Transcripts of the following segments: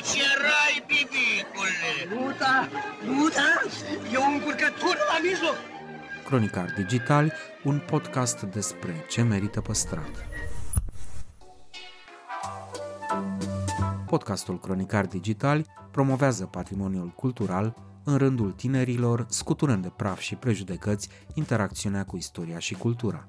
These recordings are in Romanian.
aici erai, bibicule! Nu da, nu da, e o încurcătură la mijloc. Cronicar Digital, un podcast despre ce merită păstrat. Podcastul Cronicar Digital promovează patrimoniul cultural în rândul tinerilor, scuturând de praf și prejudecăți interacțiunea cu istoria și cultura.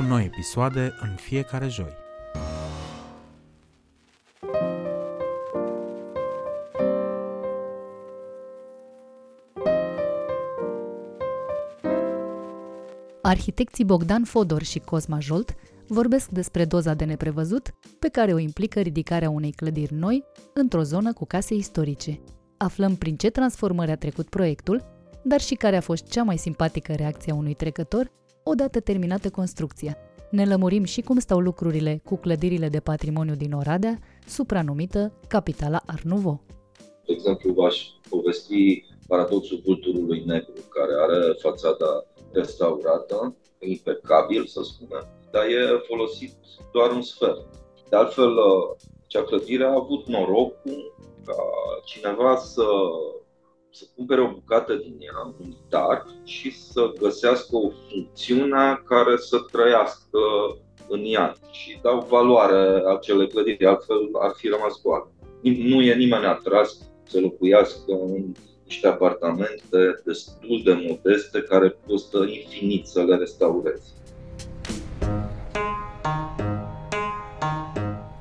Cu noi episoade în fiecare joi. Arhitecții Bogdan Fodor și Cosma Jolt vorbesc despre doza de neprevăzut pe care o implică ridicarea unei clădiri noi într-o zonă cu case istorice. Aflăm prin ce transformări a trecut proiectul, dar și care a fost cea mai simpatică reacție a unui trecător odată terminată construcția. Ne lămurim și cum stau lucrurile cu clădirile de patrimoniu din Oradea, supranumită Capitala Art Nouveau. De exemplu, v-aș povesti paradoxul vulturului negru, care are fațada restaurată, impecabil, să spunem, dar e folosit doar un sfert. De altfel, cea clădire a avut norocul ca cineva să, să cumpere o bucată din ea, unitar, și să găsească o funcțiune care să trăiască în ea și dau valoare acele clădiri, altfel ar fi rămas goală. Nu e nimeni atras să locuiască în niște apartamente destul de modeste care costă infinit să le restaurezi.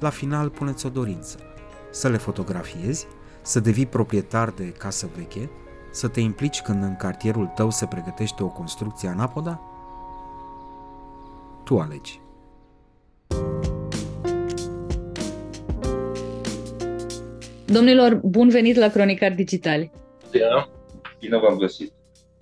La final puneți o dorință. Să le fotografiezi, să devii proprietar de casă veche, să te implici când în cartierul tău se pregătește o construcție anapoda? Tu alegi. Domnilor, bun venit la Cronicar Digitali! Bine, bine v-am găsit!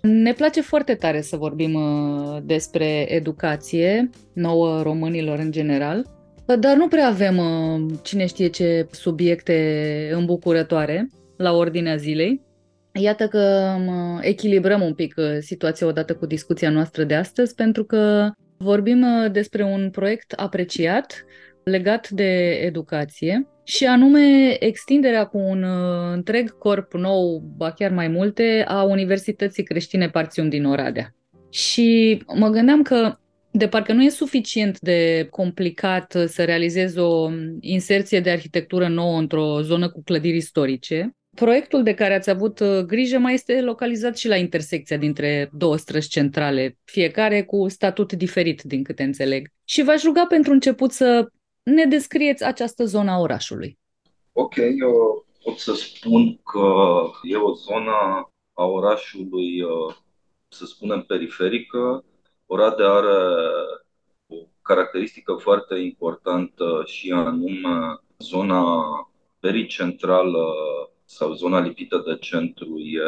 Ne place foarte tare să vorbim uh, despre educație, nouă românilor în general, dar nu prea avem uh, cine știe ce subiecte îmbucurătoare la ordinea zilei. Iată că um, echilibrăm un pic uh, situația odată cu discuția noastră de astăzi, pentru că vorbim despre un proiect apreciat legat de educație și anume extinderea cu un uh, întreg corp nou, ba chiar mai multe, a Universității Creștine Parțiuni din Oradea. Și mă gândeam că de parcă nu e suficient de complicat să realizezi o inserție de arhitectură nouă într-o zonă cu clădiri istorice. Proiectul de care ați avut uh, grijă mai este localizat și la intersecția dintre două străzi centrale, fiecare cu statut diferit, din câte înțeleg. Și v-aș ruga pentru început să ne descrieți această zonă a orașului. Ok, eu pot să spun că e o zonă a orașului, uh, să spunem, periferică. Oradea are o caracteristică foarte importantă și anume zona pericentrală sau zona lipită de centru e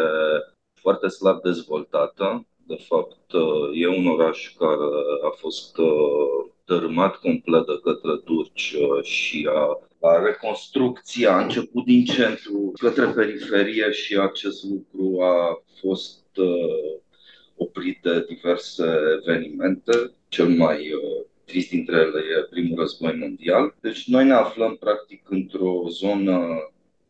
foarte slab dezvoltată. De fapt, uh, e un oraș care a fost uh, dărâmat complet de către turci uh, și a, a reconstrucția a început din centru către periferie și acest lucru a fost uh, oprit de diverse evenimente. Cel mai uh, trist dintre ele e primul război mondial. Deci noi ne aflăm practic într-o zonă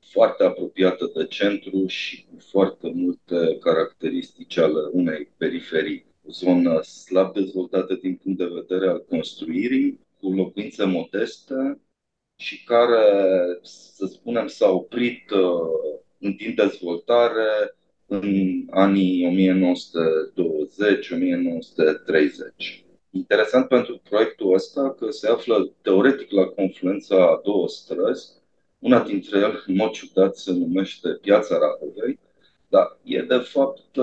foarte apropiată de centru și cu foarte multe caracteristici ale unei periferii zonă slab dezvoltată din punct de vedere al construirii, cu locuințe modeste și care, să spunem, s-a oprit uh, în timp de dezvoltare în anii 1920-1930. Interesant pentru proiectul ăsta că se află teoretic la confluența a două străzi, una dintre ele, în mod ciudat, se numește Piața Radovei, dar e de fapt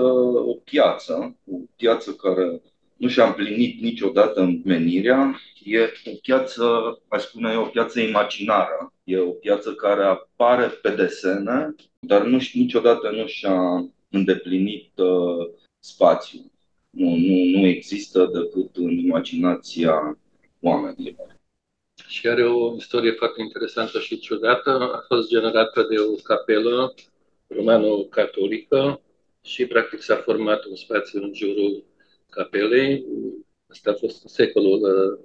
o piață, o piață care nu și-a împlinit niciodată menirea. E o piață, aș spune o piață imaginară. E o piață care apare pe desene, dar nu, niciodată nu și-a îndeplinit uh, spațiul. Nu, nu, nu există decât în imaginația oamenilor. Și are o istorie foarte interesantă și ciudată. A fost generată de o capelă romano-catolică și practic s-a format un spațiu în jurul capelei. Asta a fost în secolul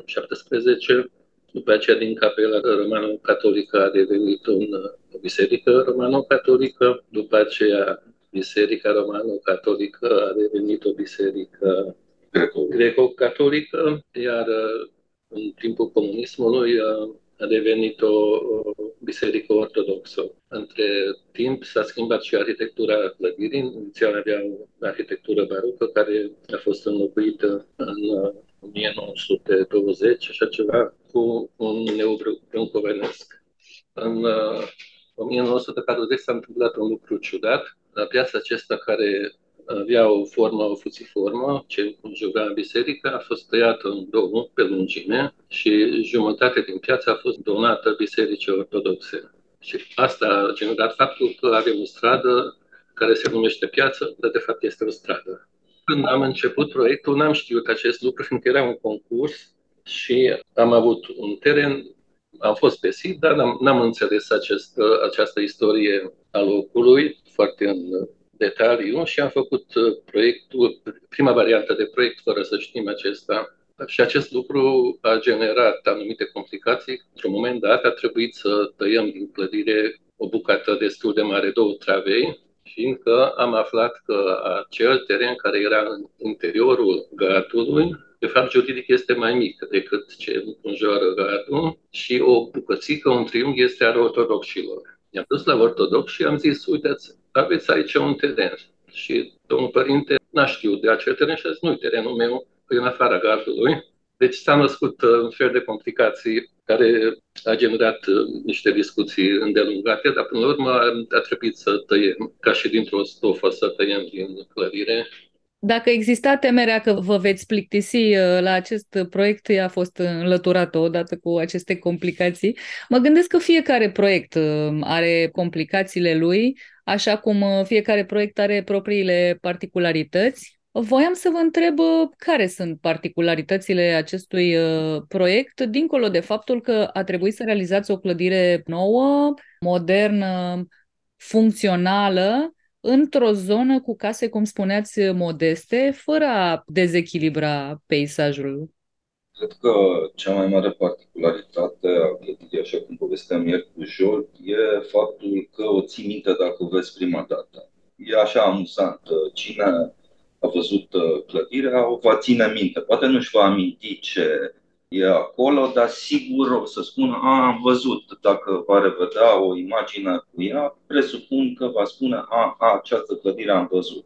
XVII. După aceea, din capela romano-catolică a devenit un, o biserică romano-catolică. După aceea, biserica romano-catolică a devenit o biserică greco-catolică, iar în timpul comunismului a devenit o, o biserică ortodoxă. Între timp s-a schimbat și arhitectura clădirii. Inițial avea o arhitectură barocă care a fost înlocuită în 1920, așa ceva, cu un neobrâncovenesc. În 1940 s-a întâmplat un lucru ciudat. La piața aceasta care avea o formă o fuțiformă ce înconjura biserica, a fost tăiată în două pe lungime și jumătate din piață a fost donată bisericii ortodoxe. Și asta a generat faptul că avem o stradă care se numește piață, dar de fapt este o stradă. Când am început proiectul, n-am știut acest lucru, fiindcă era un concurs și am avut un teren, am fost pe sit, dar n-am, n-am înțeles acest, această istorie a locului foarte în detaliu și am făcut uh, proiectul, prima variantă de proiect fără să știm acesta. Și acest lucru a generat anumite complicații. Într-un moment dat a trebuit să tăiem din clădire o bucată destul de mare, două travei, fiindcă am aflat că acel teren care era în interiorul gardului, de fapt juridic este mai mic decât ce înconjoară gardul și o bucățică, un triunghi este al ortodoxilor. I-am dus la ortodox și am zis, uitați, aveți aici un teren. Și domnul părinte n-a știut de acel teren și a zis, nu terenul meu, e în afara gardului. Deci s-a născut uh, un fel de complicații care a generat uh, niște discuții îndelungate, dar până la urmă a trebuit să tăiem, ca și dintr-o stofă să tăiem din clădire dacă exista temerea că vă veți plictisi uh, la acest proiect, a fost înlăturată odată cu aceste complicații. Mă gândesc că fiecare proiect uh, are complicațiile lui, așa cum uh, fiecare proiect are propriile particularități. Voiam să vă întreb care sunt particularitățile acestui proiect, dincolo de faptul că a trebuit să realizați o clădire nouă, modernă, funcțională, într-o zonă cu case, cum spuneați, modeste, fără a dezechilibra peisajul. Cred că cea mai mare particularitate a clădirii, așa cum povesteam ieri cu Jolt, e faptul că o ții minte dacă o vezi prima dată. E așa amuzant. Cine a văzut clădirea o va ține minte. Poate nu-și va aminti ce e acolo, dar sigur o să spună, a, am văzut, dacă va revedea o imagine cu ea, presupun că va spune, a, a această clădire am văzut.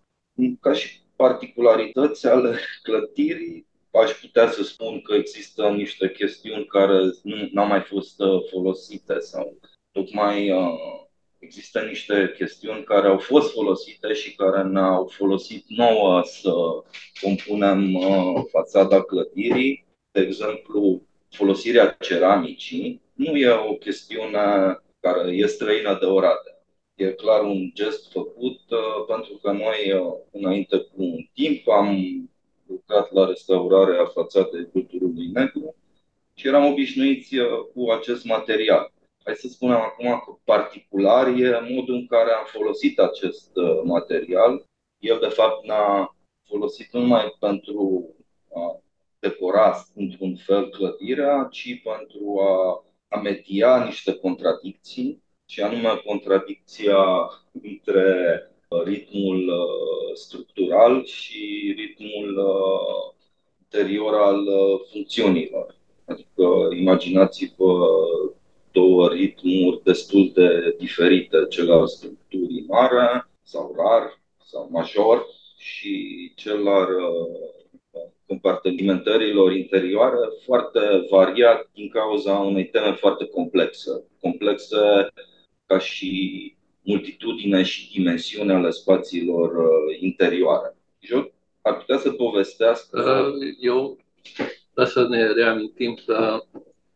Ca și particularități ale clădirii, aș putea să spun că există niște chestiuni care nu au mai fost uh, folosite sau tocmai uh, există niște chestiuni care au fost folosite și care ne-au folosit nouă să compunem uh, fațada clădirii de exemplu, folosirea ceramicii nu e o chestiune care e străină de orate. E clar un gest făcut uh, pentru că noi, uh, înainte cu un timp, am lucrat la restaurarea fațadei culturului negru și eram obișnuiți uh, cu acest material. Hai să spunem acum că particular e modul în care am folosit acest material. El, de fapt, n-a folosit numai pentru decora într-un fel clădirea, ci pentru a, a media niște contradicții, și anume contradicția între uh, ritmul uh, structural și ritmul uh, interior al funcțiunilor. Adică imaginați-vă două ritmuri destul de diferite, cel al structurii mare sau rar sau major și cel al compartimentărilor interioare foarte variat din cauza unei teme foarte complexe. Complexe ca și multitudine și dimensiune ale spațiilor interioare. Jo ar putea să povestească... Eu, ca să ne reamintim că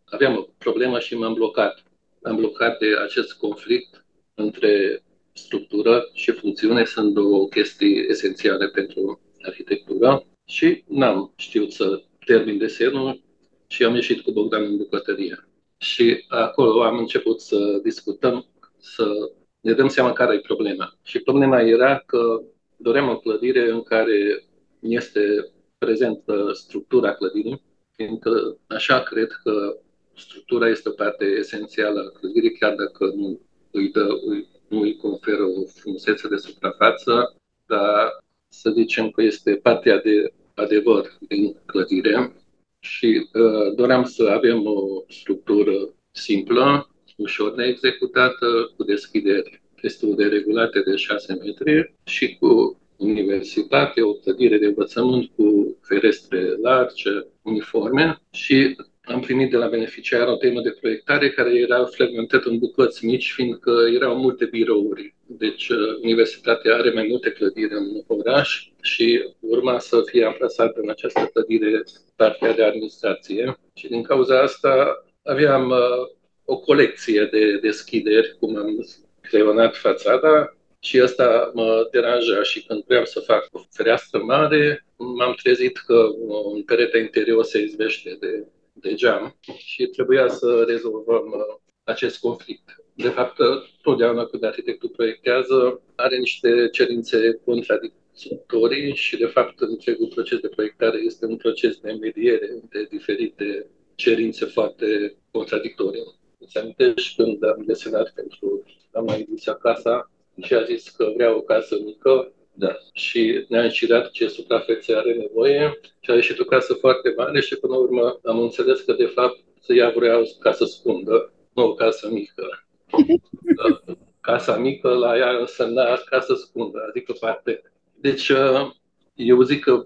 aveam o problemă și m-am blocat. M-am blocat de acest conflict între structură și funcțiune. Sunt două chestii esențiale pentru arhitectură și n-am știut să termin desenul și am ieșit cu Bogdan în bucătărie. Și acolo am început să discutăm, să ne dăm seama care e problema. Și problema era că doream o clădire în care este prezentă structura clădirii, fiindcă așa cred că structura este o parte esențială a clădirii, chiar dacă nu îi, dă, îi, nu îi conferă o frumusețe de suprafață, dar să zicem că este partea de adevăr din clădire. Și uh, doream să avem o structură simplă, ușor de executată, cu deschideri destul de regulate de 6 metri și cu universitate, o clădire de învățământ cu ferestre largi, uniforme și am primit de la beneficiar o temă de proiectare care era fragmentată în bucăți mici, fiindcă erau multe birouri. Deci uh, universitatea are mai multe clădiri în oraș și urma să fie amplasată în această clădire partea de administrație. Și din cauza asta aveam uh, o colecție de deschideri, cum am creionat fațada, și asta mă deranja și când vreau să fac o fereastră mare, m-am trezit că un perete interior se izbește de, de geam și trebuia să rezolvăm uh, acest conflict. De fapt, totdeauna când arhitectul proiectează, are niște cerințe contradictorii și, de fapt, întregul proces de proiectare este un proces de mediere între diferite cerințe foarte contradictorii. Îți amintești când am desenat pentru doamna Ediția Casa, și a zis că vrea o casă mică da. și ne-a înșirat ce suprafețe are nevoie și a ieșit o casă foarte mare și până la urmă am înțeles că de fapt să ea vrea o casă scundă, nu o casă mică. casa mică la ea însemna casă scundă, adică parte. Deci uh, eu zic că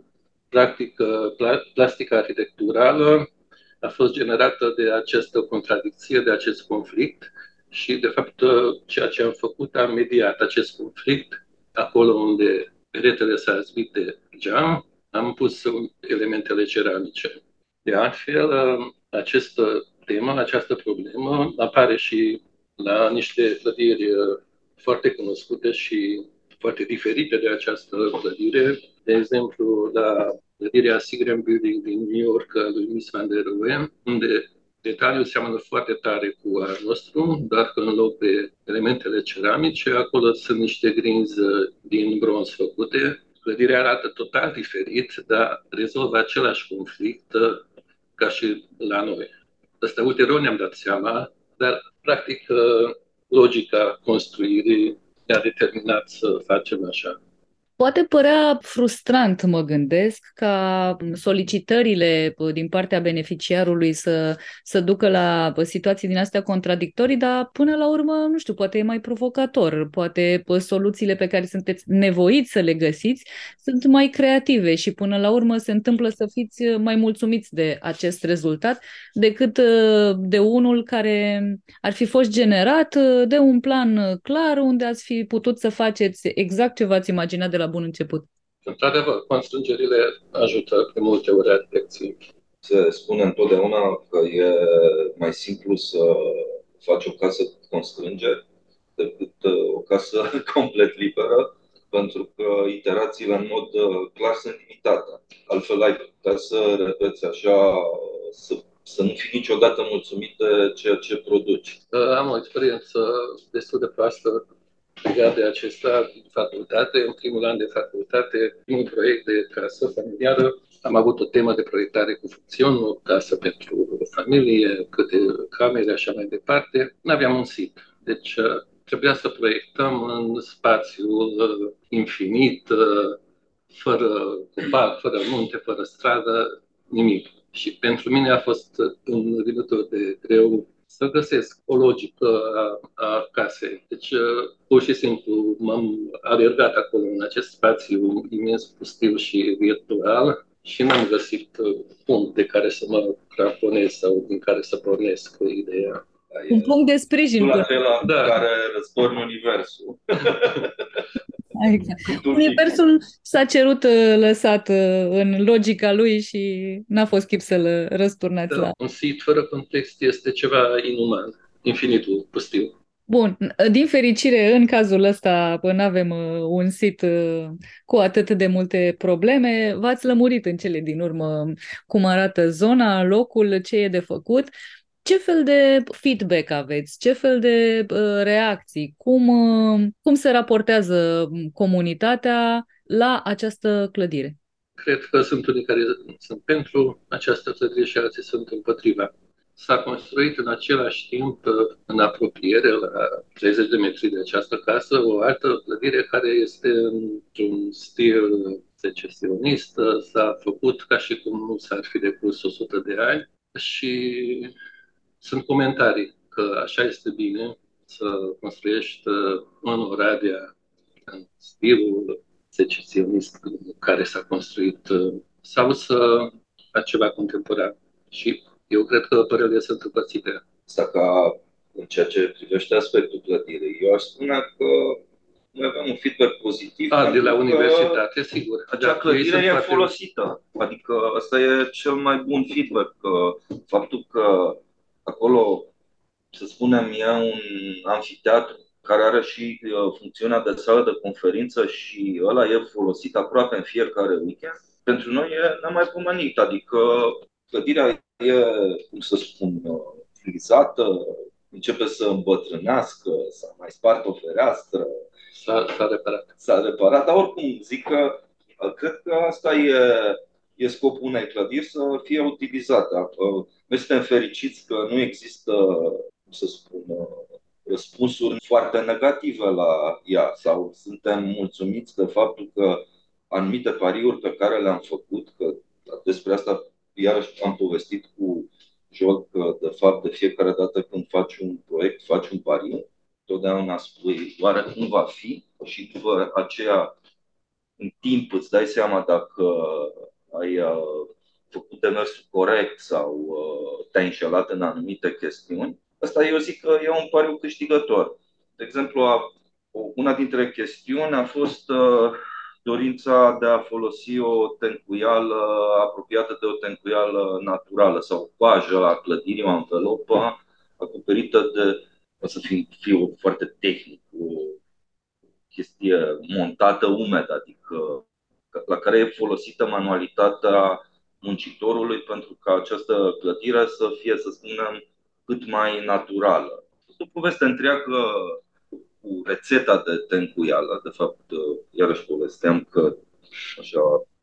practic uh, plastica arhitecturală a fost generată de această contradicție, de acest conflict și, de fapt, ceea ce am făcut, am mediat acest conflict acolo unde peretele s-a zbit de geam, am pus elementele ceramice. De altfel, această temă, această problemă apare și la niște clădiri foarte cunoscute și foarte diferite de această clădire. De exemplu, la clădirea Seagram Building din New York a lui Miss Van der Rohe, unde Detaliul seamănă foarte tare cu al nostru, dar că în loc de elementele ceramice, acolo sunt niște grinzi din bronz făcute. Clădirea arată total diferit, dar rezolvă același conflict uh, ca și la noi. Asta ulterior ne-am dat seama, dar practic uh, logica construirii ne-a determinat să facem așa. Poate părea frustrant, mă gândesc, ca solicitările din partea beneficiarului să, să ducă la situații din astea contradictorii, dar până la urmă, nu știu, poate e mai provocator, poate soluțiile pe care sunteți nevoiți să le găsiți sunt mai creative și până la urmă se întâmplă să fiți mai mulțumiți de acest rezultat decât uh, de unul care ar fi fost generat uh, de un plan clar unde ați fi putut să faceți exact ce v-ați imaginat de la la bun început. Într-adevăr, constrângerile ajută de multe ori arhitecții. Se spune întotdeauna că e mai simplu să faci o casă cu constrângeri decât uh, o casă complet liberă, pentru că iterațiile în mod uh, clar sunt limitate. Altfel ai putea să repeți așa, să, să nu fii niciodată mulțumit de ceea ce produci. Am o experiență destul de proastă legat de acesta din facultate. În primul an de facultate, primul proiect de casă familiară, am avut o temă de proiectare cu funcțiuni, o casă pentru o familie, câte camere, așa mai departe. Nu aveam un sit. Deci uh, trebuia să proiectăm în spațiul uh, infinit, uh, fără copac, fără munte, fără stradă, nimic. Și pentru mine a fost un de greu să găsesc o logică a, a casei. Deci, pur și simplu, m-am alergat acolo în acest spațiu imens pustiu și virtual și n-am găsit punct de care să mă cramponez sau din care să pornesc ideea. Un punct de sprijin. acela da. care răstorn universul. Exact. Universul s-a cerut uh, lăsat uh, în logica lui și n-a fost chip să-l răsturnați da, la... Un sit fără context este ceva inuman, infinitul pustiu. Bun, din fericire, în cazul ăsta nu avem uh, un sit cu atât de multe probleme. V-ați lămurit în cele din urmă cum arată zona, locul, ce e de făcut. Ce fel de feedback aveți? Ce fel de uh, reacții? Cum, uh, cum se raportează comunitatea la această clădire? Cred că sunt unii care sunt pentru această clădire și alții sunt împotriva. S-a construit în același timp, uh, în apropiere, la 30 de metri de această casă, o altă clădire care este într-un stil secesionist. S-a făcut ca și cum nu s-ar fi decurs 100 de ani și sunt comentarii că așa este bine să construiești uh, în Oradea în stilul secesionist care s-a construit uh, sau să faci ceva contemporan. Și eu cred că părerile sunt împărțite. Asta ca în ceea ce privește aspectul clădirii. Eu aș spune că noi avem un feedback pozitiv. A, de la universitate, sigur. Acea da, clădire e foarte... folosită. Adică asta e cel mai bun feedback. Că faptul că acolo, să spunem, e un amfiteatru care are și uh, funcțiunea de sală de conferință și ăla e folosit aproape în fiecare weekend. Pentru noi e nemaipomenit, adică clădirea e, cum să spun, uh, frizată, începe să îmbătrânească, s-a mai spart o fereastră. S-a, s-a reparat. S-a reparat, dar oricum zic că uh, cred că asta e e scopul unei clădiri să fie utilizată. Noi suntem fericiți că nu există, cum să spun, răspunsuri foarte negative la ea sau suntem mulțumiți de faptul că anumite pariuri pe care le-am făcut, că despre asta iarăși am povestit cu joc că de fapt de fiecare dată când faci un proiect, faci un pariu, totdeauna spui oare cum va fi și după aceea în timp îți dai seama dacă ai uh, făcut demersul corect sau uh, te-ai înșelat în anumite chestiuni, asta eu zic că e un pariu câștigător. De exemplu, a, una dintre chestiuni a fost uh, dorința de a folosi o tencuială apropiată de o tencuială naturală sau pajă la clădirii, o învelopă acoperită de, o să fie, fie foarte tehnic, o chestie montată umedă, adică la care e folosită manualitatea muncitorului pentru ca această clădire să fie, să spunem, cât mai naturală. Este o poveste întreagă cu rețeta de tencuială. De fapt, iarăși povesteam că așa,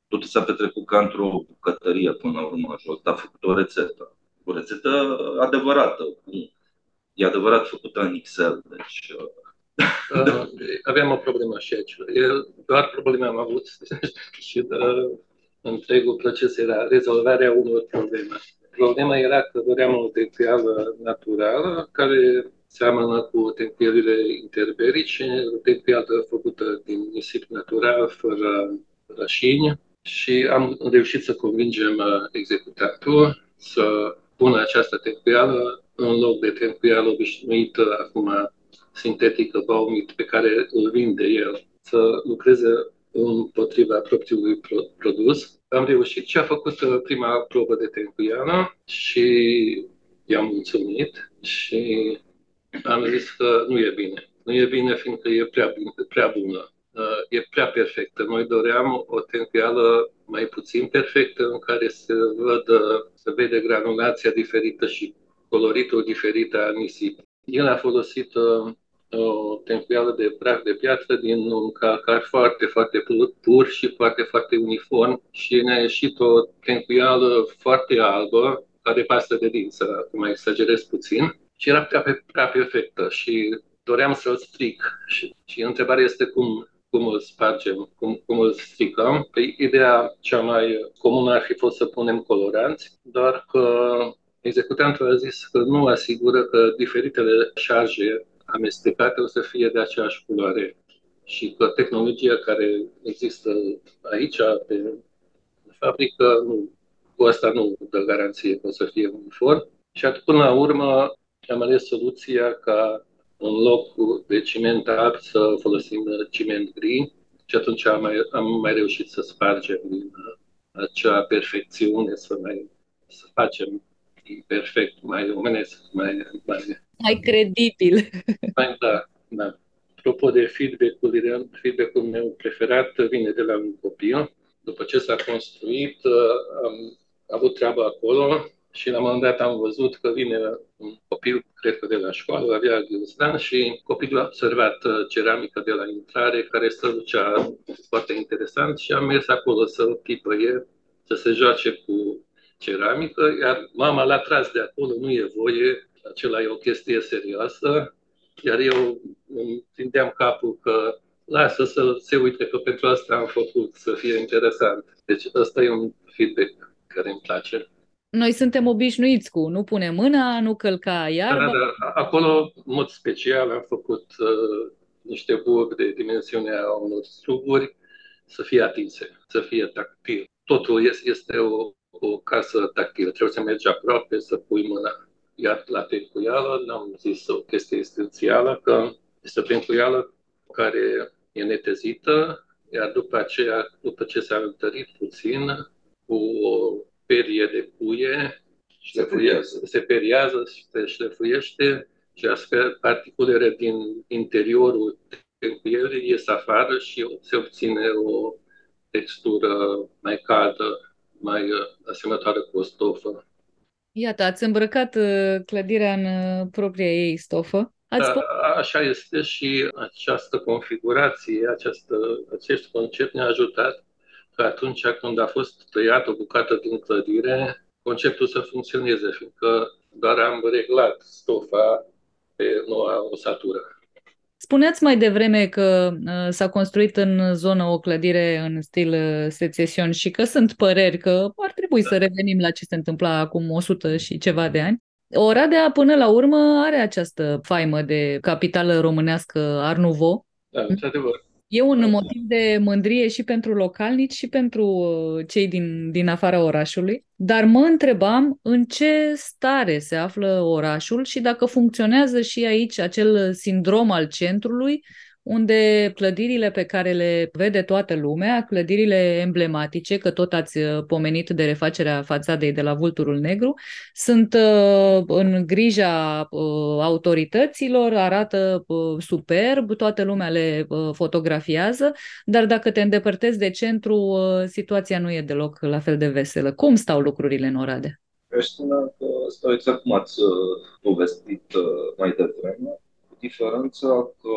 totul s-a petrecut ca într-o bucătărie până la urmă. Jolt a făcut o rețetă. O rețetă adevărată. E adevărat făcută în Excel. Deci Uh, aveam o problemă și aici. Doar probleme am avut și uh, întregul proces era rezolvarea unor probleme. Problema era că doream o tencuială naturală care seamănă cu tencuielile interberice, o tencuială făcută din nisip natural, fără rășini și am reușit să convingem uh, executatul să pună această tencuială în loc de tencuială obișnuită acum sintetică Baumit pe care îl vinde el să lucreze împotriva propriului produs. Am reușit și a făcut uh, prima probă de tencuiană și i-am mulțumit și am zis că nu e bine. Nu e bine fiindcă e prea, bine, prea bună. Uh, e prea perfectă. Noi doream o tencuială mai puțin perfectă în care se, văd, se vede granulația diferită și coloritul diferit a nisipului. El a folosit uh, o tencuială de praf de piatră din un calcar foarte, foarte pur și foarte, foarte uniform și ne-a ieșit o tencuială foarte albă, ca de pastă de dință, acum exagerez puțin, și era prea, prea perfectă și doream să-l stric. Și, și întrebarea este cum, cum îl spargem, cum, cum îl stricăm. Păi, ideea cea mai comună ar fi fost să punem coloranți, doar că executantul a zis că nu asigură că diferitele șarje amestecate o să fie de aceeași culoare și că tehnologia care există aici, pe fabrică, nu, cu asta nu dă garanție că o să fie uniform. Și atunci, până la urmă, am ales soluția ca în loc de ciment alb să folosim ciment gri și atunci am mai, am mai reușit să spargem din acea perfecțiune, să mai să facem perfect, mai omenesc, mai... Mai, mai credibil. Mai, da, da. Apropo de feedback-ul, feedback-ul meu preferat vine de la un copil. După ce s-a construit, am avut treabă acolo și la un moment dat am văzut că vine un copil, cred că de la școală, avea ghiozdan și copilul a observat uh, ceramica de la intrare care strălucea foarte interesant și am mers acolo să pipăie, să se joace cu ceramică, iar mama l-a tras de acolo, nu e voie, acela e o chestie serioasă, iar eu îmi prindeam capul că lasă să se uite că pentru asta am făcut, să fie interesant. Deci ăsta e un feedback care îmi place. Noi suntem obișnuiți cu nu pune mâna, nu călca iarba. Da, da, da. Acolo, în mod special, am făcut uh, niște burg de dimensiunea unor struguri să fie atinse, să fie tactil. Totul este, este o, o casă tactilă. Trebuie să mergi aproape, să pui mâna. Iar la tencuială, n-am zis o chestie esențială, că este tencuială care e netezită, iar după aceea, după ce s-a întărit puțin, cu o perie de cuie, șlefuiește, se periază, se șlefuiește și astfel particulele din interiorul tencuierii ies afară și se obține o textură mai caldă, mai uh, asemănătoare cu o stofă. Iată, ați îmbrăcat uh, clădirea în uh, propria ei stofă. Ați da, așa este și această configurație, această, acest concept ne-a ajutat că atunci când a fost tăiată o bucată din clădire, conceptul să funcționeze, fiindcă doar am reglat stofa pe noua osatură. Spuneați mai devreme că uh, s-a construit în zonă o clădire în stil uh, secesion și că sunt păreri că ar trebui da. să revenim la ce se întâmpla acum 100 și ceva de ani. Oradea, până la urmă, are această faimă de capitală românească Art Nouveau. Da, într-adevăr. E un motiv de mândrie și pentru localnici și pentru uh, cei din, din afara orașului, dar mă întrebam în ce stare se află orașul și dacă funcționează și aici acel sindrom al centrului unde clădirile pe care le vede toată lumea, clădirile emblematice, că tot ați uh, pomenit de refacerea fațadei de la Vulturul Negru, sunt uh, în grija uh, autorităților, arată superb, toată lumea le fotografiază, dar dacă te îndepărtezi de centru, situația nu e deloc la fel de veselă. Cum stau lucrurile în Oradea? Aș spune că stau exact cum ați povestit mai devreme, cu diferența că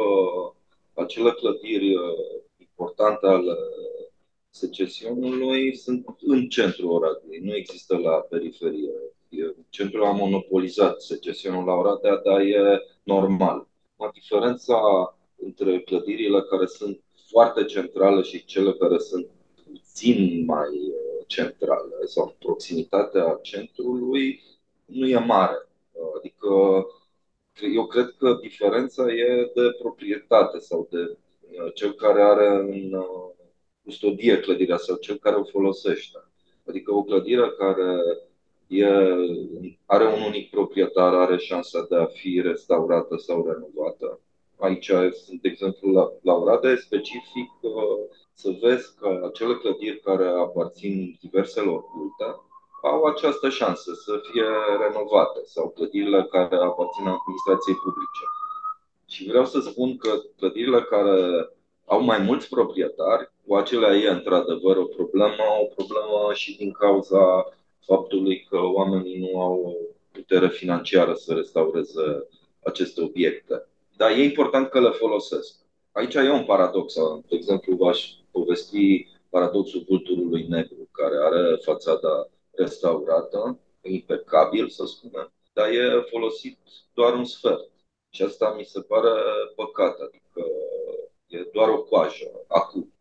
acele clădiri uh, importante ale secesiunului sunt în centrul Oradei, nu există la periferie. Centrul a monopolizat secesiunul la Oradea, dar e normal. O diferența între clădirile care sunt foarte centrale și cele care sunt puțin mai uh, centrale sau în proximitatea centrului nu e mare. Adică eu cred că diferența e de proprietate sau de uh, cel care are în uh, custodie clădirea sau cel care o folosește. Adică o clădire care e, are un unic proprietar, are șansa de a fi restaurată sau renovată. Aici sunt, de exemplu, la, la Oradea, specific uh, să vezi că acele clădiri care aparțin diverselor culte au această șansă să fie renovate sau clădirile care aparțin administrației publice. Și vreau să spun că clădirile care au mai mulți proprietari, cu acelea e într-adevăr o problemă, o problemă și din cauza faptului că oamenii nu au o putere financiară să restaureze aceste obiecte. Dar e important că le folosesc. Aici e un paradox. De exemplu, v-aș povesti paradoxul vulturului negru, care are fațada restaurată, impecabil, să spunem, dar e folosit doar un sfert. Și asta mi se pare păcat, adică e doar o coajă acum.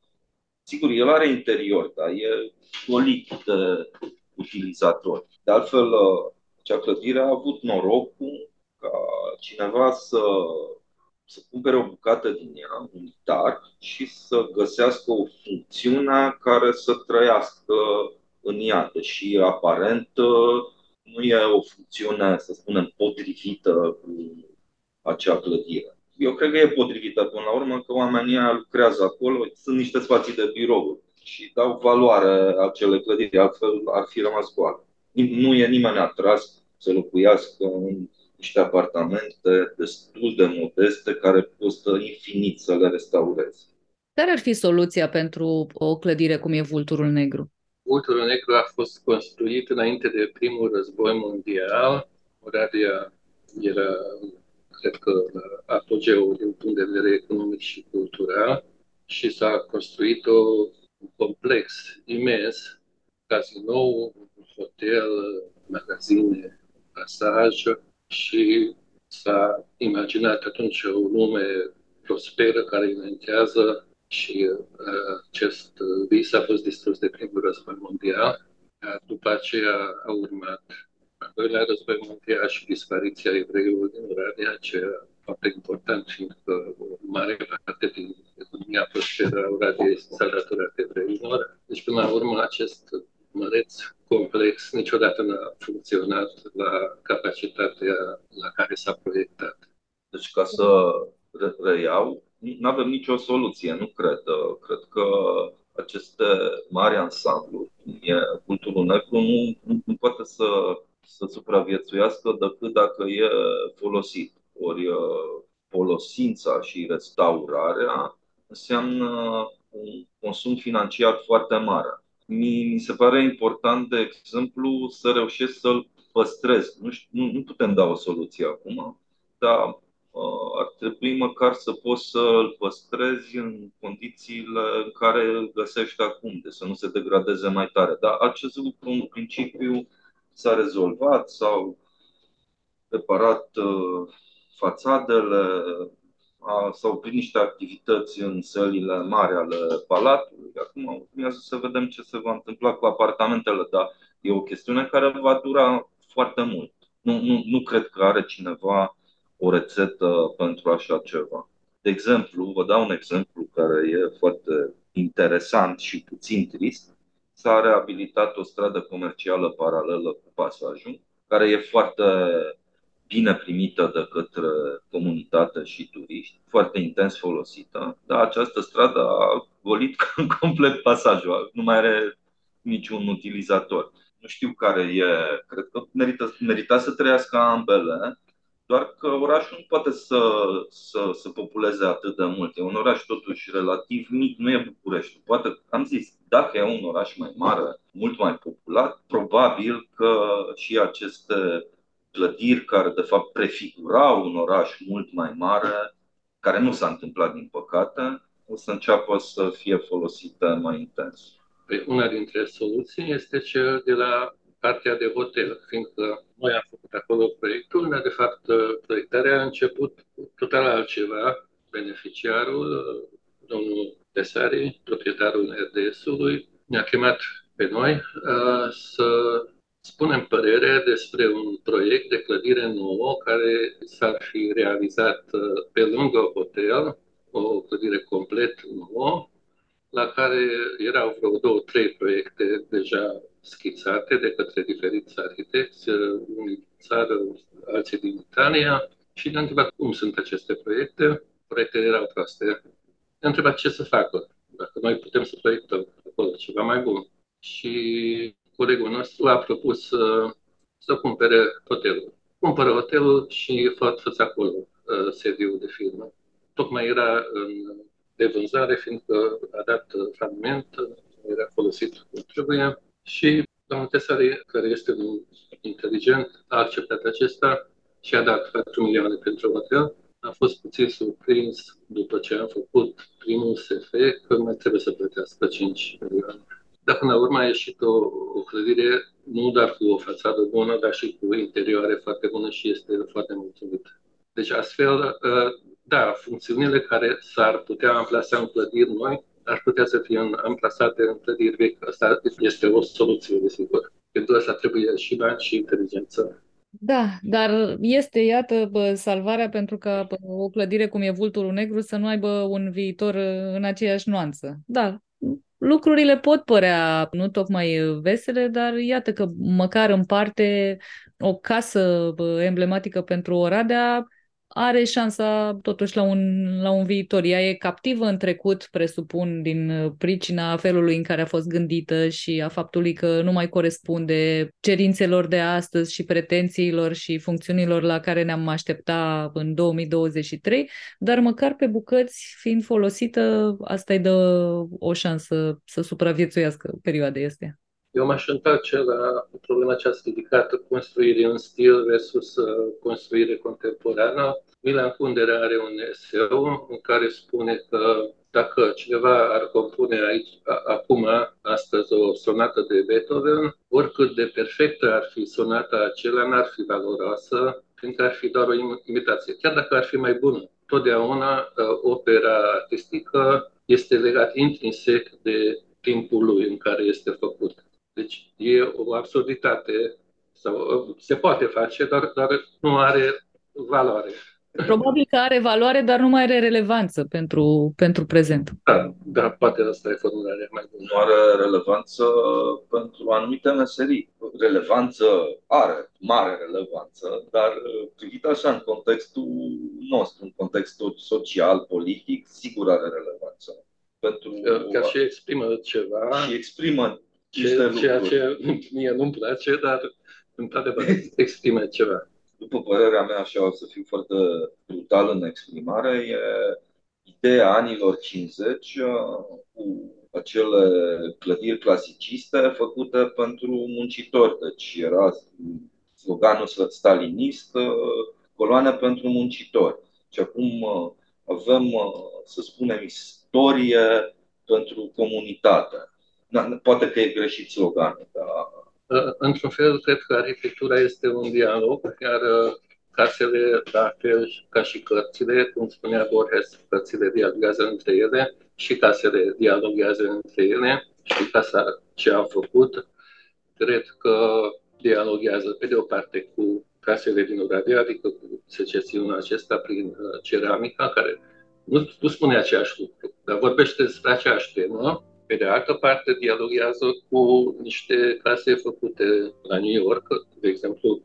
Sigur, el are interior, dar e golit de utilizator. De altfel, Cea clădire a avut norocul ca cineva să, să cumpere o bucată din ea, unitar, și să găsească o funcțiune care să trăiască în ea, deși aparent nu e o funcțiune, să spunem, potrivită cu acea clădire. Eu cred că e potrivită până la urmă că oamenii lucrează acolo, sunt niște spații de birouri și dau valoare acele clădiri, altfel ar fi rămas goale. Nu e nimeni atras să locuiască în niște apartamente destul de modeste care costă infinit să le restaurezi. Care ar fi soluția pentru o clădire cum e Vulturul Negru? Vulturul Negru a fost construit înainte de primul război mondial. Oradea era, cred că, la apogeul din punct de vedere economic și cultural și s-a construit o, un complex imens, cazinou, hotel, magazine, pasaj și s-a imaginat atunci o lume prosperă care inventează și uh, acest vis a fost distrus de primul război mondial. După aceea a urmat al doilea război mondial și dispariția evreilor din Oradea, ce foarte important, fiindcă o mare parte din economia prosperă a Oradiei s-a datorat evreilor. Deci, până la urmă, acest măreț complex niciodată n-a funcționat la capacitatea la care s-a proiectat. Deci, ca să reiau, nu avem nicio soluție, nu cred. Cred că aceste mari ansambluri, e culturul negru, nu, nu, nu poate să, să supraviețuiască decât dacă e folosit. Ori folosința și restaurarea înseamnă un consum financiar foarte mare. Mi, mi se pare important, de exemplu, să reușesc să-l păstrez. Nu, știu, nu, nu putem da o soluție acum, dar Uh, ar trebui măcar să poți să îl păstrezi în condițiile în care îl găsești acum, de să nu se degradeze mai tare. Dar acest lucru, în principiu, s-a rezolvat, s-au reparat uh, fațadele, s-au oprit niște activități în sălile mari ale palatului. Acum urmează să vedem ce se va întâmpla cu apartamentele, dar e o chestiune care va dura foarte mult. Nu, nu, nu cred că are cineva o rețetă pentru așa ceva. De exemplu, vă dau un exemplu care e foarte interesant și puțin trist. S-a reabilitat o stradă comercială paralelă cu pasajul, care e foarte bine primită de către comunitate și turiști, foarte intens folosită, dar această stradă a golit complet pasajul, nu mai are niciun utilizator. Nu știu care e, cred că merită, merita să trăiască ambele, doar că orașul nu poate să, să, să populeze atât de mult. E un oraș totuși relativ mic, nu e București. Poate, am zis, dacă e un oraș mai mare, mult mai populat, probabil că și aceste clădiri care de fapt prefigurau un oraș mult mai mare, care nu s-a întâmplat din păcate, o să înceapă să fie folosite mai intens. Păi una dintre soluții este cea de la partea de hotel, fiindcă noi am făcut acolo proiectul, dar de fapt proiectarea a început total altceva. Beneficiarul, domnul Tesari, proprietarul RDS-ului, ne-a chemat pe noi uh, să spunem părerea despre un proiect de clădire nouă care s-ar fi realizat uh, pe lângă hotel, o clădire complet nouă, la care erau vreo două, trei proiecte deja schițate de către diferiți arhitecți, unii din țară, alții din Italia, și ne-a întrebat cum sunt aceste proiecte. Proiectele erau proaste. Ne-a întrebat ce să facă, dacă noi putem să proiectăm acolo ceva mai bun. Și colegul nostru a propus să, să cumpere hotelul. Cumpără hotelul și fă acolo uh, sediul de firmă. Tocmai era în de vânzare, fiindcă a dat fragment, era folosit cum trebuie și domnul Tesari, care este un inteligent, a acceptat acesta și a dat 4 milioane pentru hotel. A fost puțin surprins după ce am făcut primul SF că mai trebuie să plătească 5 milioane. Dar până la urmă a ieșit o, o clădire nu doar cu o fațadă bună, dar și cu interioare foarte bună și este foarte mulțumit. Deci astfel, uh, da, funcțiunile care s-ar putea amplasa în clădiri noi ar putea să fie amplasate în clădiri vechi. Asta este o soluție, desigur. Pentru asta trebuie și bani și inteligență. Da, dar este, iată, bă, salvarea pentru ca bă, o clădire cum e Vulturul Negru să nu aibă un viitor uh, în aceeași nuanță. Da, lucrurile pot părea nu tocmai vesele, dar iată că măcar în parte o casă bă, emblematică pentru Oradea are șansa totuși la un, la un viitor. Ea e captivă în trecut, presupun, din uh, pricina felului în care a fost gândită și a faptului că nu mai corespunde cerințelor de astăzi și pretențiilor și funcțiunilor la care ne-am aștepta în 2023, dar măcar pe bucăți, fiind folosită, asta îi dă o șansă să supraviețuiască perioada astea. Eu m-aș întoarce la problema cea ridicată, construire în stil versus uh, construire contemporană. Milan Kundera are un eseu în care spune că dacă cineva ar compune aici, acum, astăzi, o sonată de Beethoven, oricât de perfectă ar fi sonata aceea, n-ar fi valoroasă, fiindcă ar fi doar o imitație. Chiar dacă ar fi mai bună, totdeauna uh, opera artistică este legat intrinsec de timpul lui în care este făcut. Deci e o absurditate, sau se poate face, dar, dar nu are valoare. Probabil că are valoare, dar nu mai are relevanță pentru, pentru prezent. Da, da, poate asta e formularea mai bună. Nu are relevanță pentru anumite meserii. Relevanță are, mare relevanță, dar privit așa în contextul nostru, în contextul social, politic, sigur are relevanță. Pentru Ca și exprimă ceva. Și exprimă ce, ceea ce mie nu-mi place, dar într-adevăr exprimă ceva. După părerea mea, așa o să fiu foarte brutal în exprimare, e ideea anilor 50 uh, cu acele clădiri clasiciste făcute pentru muncitori. Deci era sloganul stalinist, uh, coloane pentru muncitori. Și acum uh, avem, să spunem, istorie pentru comunitate da, poate că e greșit sloganul, dar... Într-un fel, cred că arhitectura este un dialog, iar uh, casele, la fel ca și cărțile, cum spunea Borges, cărțile dialogează între ele și casele dialogează între ele și casa ce a făcut, cred că dialogează pe de o parte cu casele din Oradea, adică cu secesiunea acesta prin uh, ceramica, care nu, nu spune aceeași lucru, dar vorbește despre aceeași temă, pe de altă parte, dialogează cu niște case făcute la New York, de exemplu,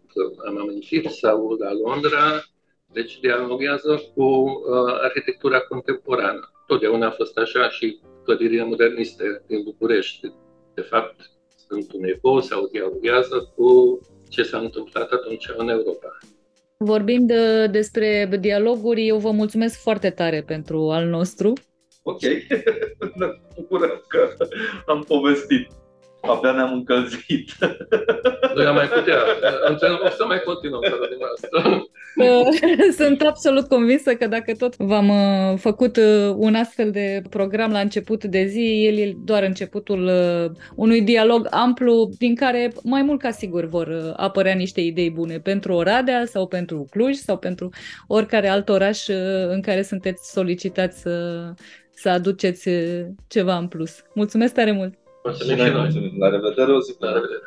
am amintit, sau la Londra, deci dialogează cu uh, arhitectura contemporană. Totdeauna a fost așa și clădirile moderniste din București, de fapt, sunt un ecou sau dialogează cu ce s-a întâmplat atunci în Europa. Vorbim de, despre dialoguri. Eu vă mulțumesc foarte tare pentru al nostru ok, ne bucurăm că am povestit. Abia ne-am încălzit. Noi am mai putea. O să mai continuăm din asta. Sunt absolut convinsă că dacă tot v-am uh, făcut uh, un astfel de program la început de zi, el e doar începutul uh, unui dialog amplu din care mai mult ca sigur vor apărea niște idei bune pentru Oradea sau pentru Cluj sau pentru oricare alt oraș în care sunteți solicitați să să aduceți ceva în plus. Mulțumesc tare mult! Mulțumim și noi! La revedere, o zi La revedere!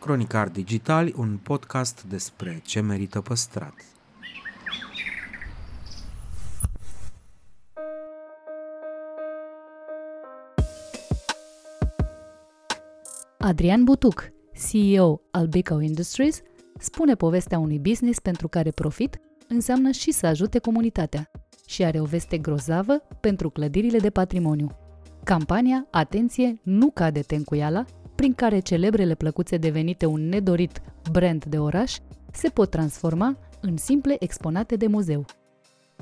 Cronicar Digital, un podcast despre ce merită păstrat. Adrian Butuc, CEO al Bicau Industries, spune povestea unui business pentru care profit înseamnă și să ajute comunitatea și are o veste grozavă pentru clădirile de patrimoniu. Campania Atenție, nu cade tencuiala, prin care celebrele plăcuțe devenite un nedorit brand de oraș se pot transforma în simple exponate de muzeu.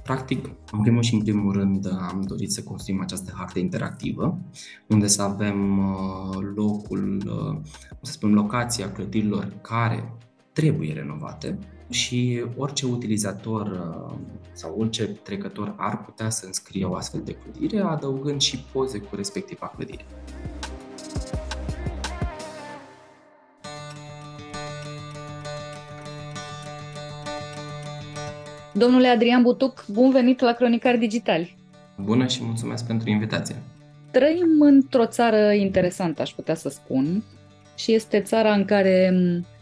Practic, în primul și în primul rând, am dorit să construim această hartă interactivă, unde să avem uh, locul, uh, să spunem, locația clădirilor care trebuie renovate și orice utilizator uh, sau orice trecător ar putea să înscrie o astfel de clădire, adăugând și poze cu respectiva clădire. Domnule Adrian Butuc, bun venit la Cronicari Digitali! Bună și mulțumesc pentru invitație! Trăim într-o țară interesantă, aș putea să spun, și este țara în care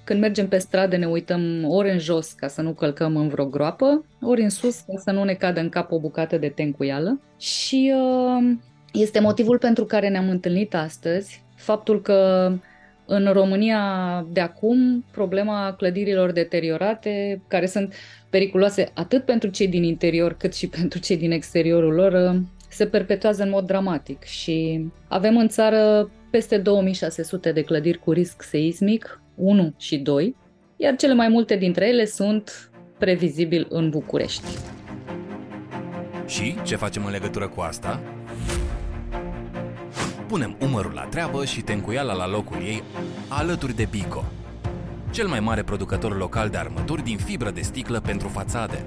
când mergem pe stradă ne uităm ori în jos ca să nu călcăm în vreo groapă, ori în sus ca să nu ne cadă în cap o bucată de tencuială. Și uh, este motivul pentru care ne-am întâlnit astăzi, faptul că în România de acum, problema clădirilor deteriorate, care sunt periculoase atât pentru cei din interior cât și pentru cei din exteriorul lor, se perpetuează în mod dramatic și avem în țară peste 2600 de clădiri cu risc seismic, 1 și 2, iar cele mai multe dintre ele sunt previzibil în București. Și ce facem în legătură cu asta? Punem umărul la treabă și tencuiala la locul ei, alături de Bico, cel mai mare producător local de armături din fibră de sticlă pentru fațade.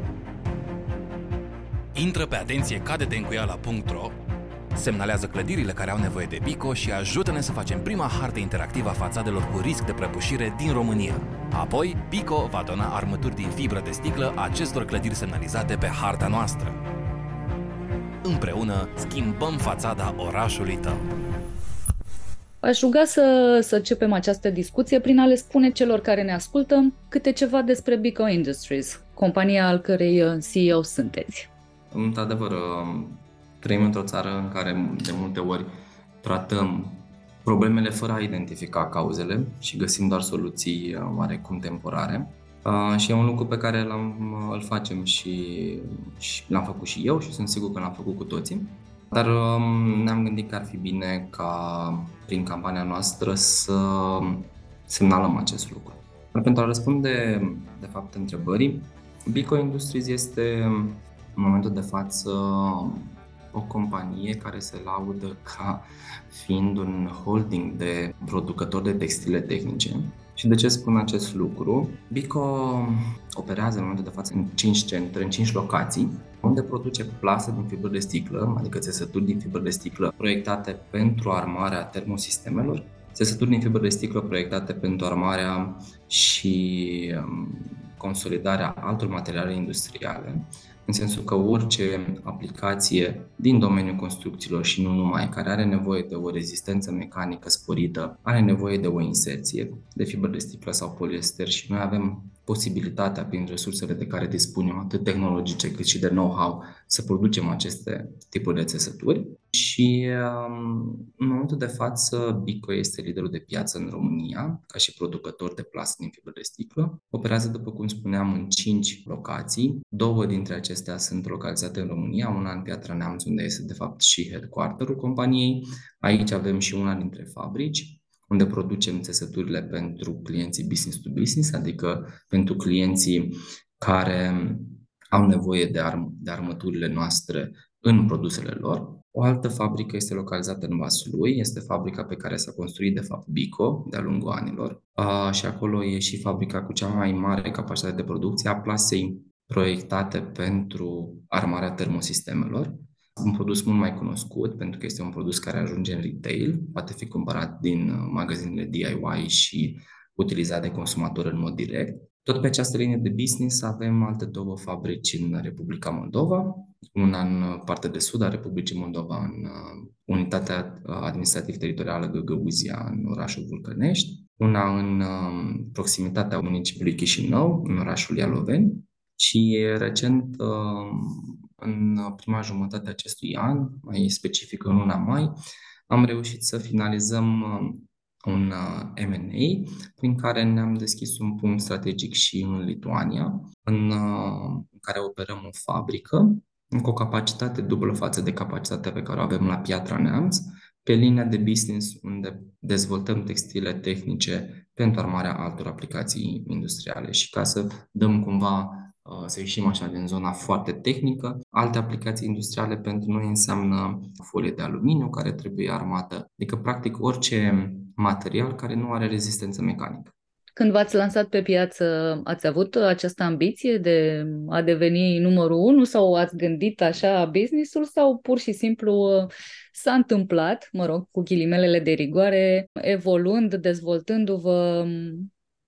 Intră pe atenție cadetencuiala.ro semnalează clădirile care au nevoie de Bico și ajută-ne să facem prima hartă interactivă a fațadelor cu risc de prăbușire din România. Apoi, Bico va dona armături din fibră de sticlă acestor clădiri semnalizate pe harta noastră. Împreună schimbăm fațada orașului tău. Aș ruga să, să începem această discuție prin a le spune celor care ne ascultă câte ceva despre Bico Industries, compania al cărei uh, CEO sunteți. Într-adevăr, um, trăim într-o țară în care de multe ori tratăm problemele fără a identifica cauzele și găsim doar soluții uh, oarecum temporare. Uh, și e un lucru pe care l-am, îl facem și, și l-am făcut și eu și sunt sigur că l-am făcut cu toții. Dar um, ne-am gândit că ar fi bine ca prin campania noastră să semnalăm acest lucru. Dar pentru a răspunde, de fapt, întrebării, Bico Industries este în momentul de față o companie care se laudă ca fiind un holding de producători de textile tehnice. Și de ce spun acest lucru? Bico operează în momentul de față în 5 centre, în 5 locații, unde produce plase din fibră de sticlă, adică țesături din fibră de sticlă proiectate pentru armarea termosistemelor, țesături din fibră de sticlă proiectate pentru armarea și um, consolidarea altor materiale industriale, în sensul că orice aplicație din domeniul construcțiilor și nu numai, care are nevoie de o rezistență mecanică sporită, are nevoie de o inserție de fibră de sticlă sau poliester și noi avem posibilitatea, prin resursele de care dispunem, atât tehnologice cât și de know-how, să producem aceste tipuri de țesături. Și um, în momentul de față, Bico este liderul de piață în România, ca și producător de plasă din fibră de sticlă. Operează, după cum spuneam, în 5 locații. Două dintre acestea sunt localizate în România, una în Piatra Neamț, unde este de fapt și headquarterul companiei. Aici avem și una dintre fabrici, unde producem țesăturile pentru clienții business to business, adică pentru clienții care au nevoie de, arm- de armăturile noastre în produsele lor. O altă fabrică este localizată în Vaslui, este fabrica pe care s-a construit de fapt Bico de-a lungul anilor uh, și acolo e și fabrica cu cea mai mare capacitate de producție a plasei proiectate pentru armarea termosistemelor un produs mult mai cunoscut pentru că este un produs care ajunge în retail, poate fi cumpărat din uh, magazinele DIY și utilizat de consumator în mod direct. Tot pe această linie de business avem alte două fabrici în Republica Moldova, una în partea de sud a Republicii Moldova, în uh, unitatea administrativ-teritorială Găgăuzia, în orașul Vulcănești, una în uh, proximitatea municipiului Chișinău, în orașul Ialoveni, și recent în prima jumătate a acestui an, mai specific în luna mai, am reușit să finalizăm uh, un uh, M&A prin care ne-am deschis un punct strategic și în Lituania, în uh, care operăm o fabrică cu o capacitate dublă față de capacitatea pe care o avem la Piatra Neamț, pe linia de business unde dezvoltăm textile tehnice pentru armarea altor aplicații industriale. Și ca să dăm cumva Uh, să ieșim așa din zona foarte tehnică. Alte aplicații industriale pentru noi înseamnă folie de aluminiu care trebuie armată, adică practic orice material care nu are rezistență mecanică. Când v-ați lansat pe piață, ați avut această ambiție de a deveni numărul unu sau ați gândit așa businessul sau pur și simplu uh, s-a întâmplat, mă rog, cu ghilimelele de rigoare, evoluând, dezvoltându-vă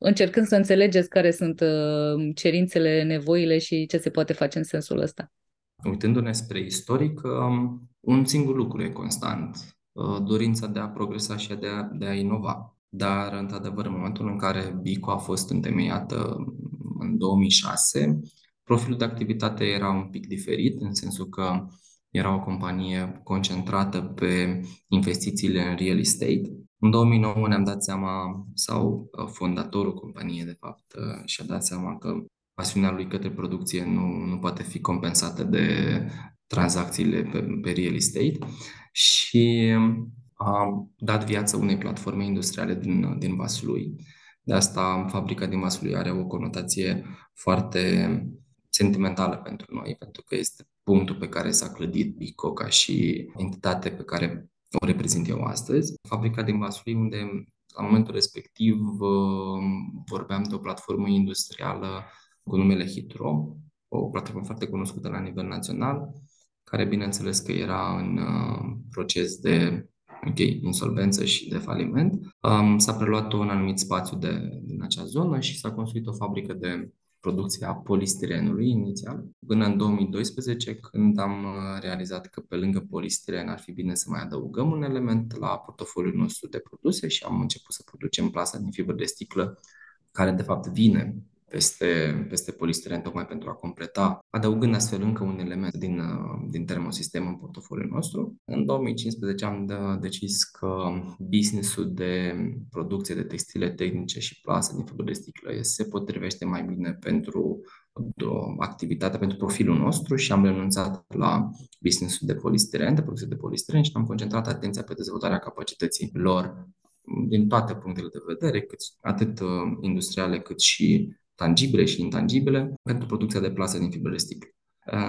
încercând să înțelegeți care sunt uh, cerințele, nevoile și ce se poate face în sensul ăsta. Uitându-ne spre istoric, um, un singur lucru e constant, uh, dorința de a progresa și de a, de a inova. Dar, într-adevăr, în momentul în care BICO a fost întemeiată în 2006, profilul de activitate era un pic diferit, în sensul că era o companie concentrată pe investițiile în real estate. În 2009 ne-am dat seama, sau uh, fondatorul companiei, de fapt, uh, și-a dat seama că pasiunea lui către producție nu, nu poate fi compensată de tranzacțiile pe, pe real estate și a dat viață unei platforme industriale din, din Vaslui. De asta fabrica din Vaslui are o conotație foarte sentimentală pentru noi, pentru că este punctul pe care s-a clădit Bico ca și entitate pe care o reprezint eu astăzi. Fabrica din Vaslui, unde la momentul respectiv vorbeam de o platformă industrială cu numele Hitro, o platformă foarte cunoscută la nivel național, care bineînțeles că era în uh, proces de ok, insolvență și de faliment. Um, s-a preluat un anumit spațiu de, din acea zonă și s-a construit o fabrică de producție a polistirenului inițial, până în 2012, când am uh, realizat că pe lângă polistiren ar fi bine să mai adăugăm un element la portofoliul nostru de produse și am început să producem plasa din fibră de sticlă, care de fapt vine peste, peste polistiren tocmai pentru a completa, adăugând astfel încă un element din, uh, din termosistem în portofoliul nostru. În 2015 am de, decis că businessul de producție de textile tehnice și plasă din fibră de sticlă se potrivește mai bine pentru o activitate pentru profilul nostru și am renunțat la businessul de polistiren, de producție de polistiren și am concentrat atenția pe dezvoltarea capacității lor din toate punctele de vedere, cât, atât uh, industriale cât și tangibile și intangibile pentru producția de plasă din fibre de sticlă.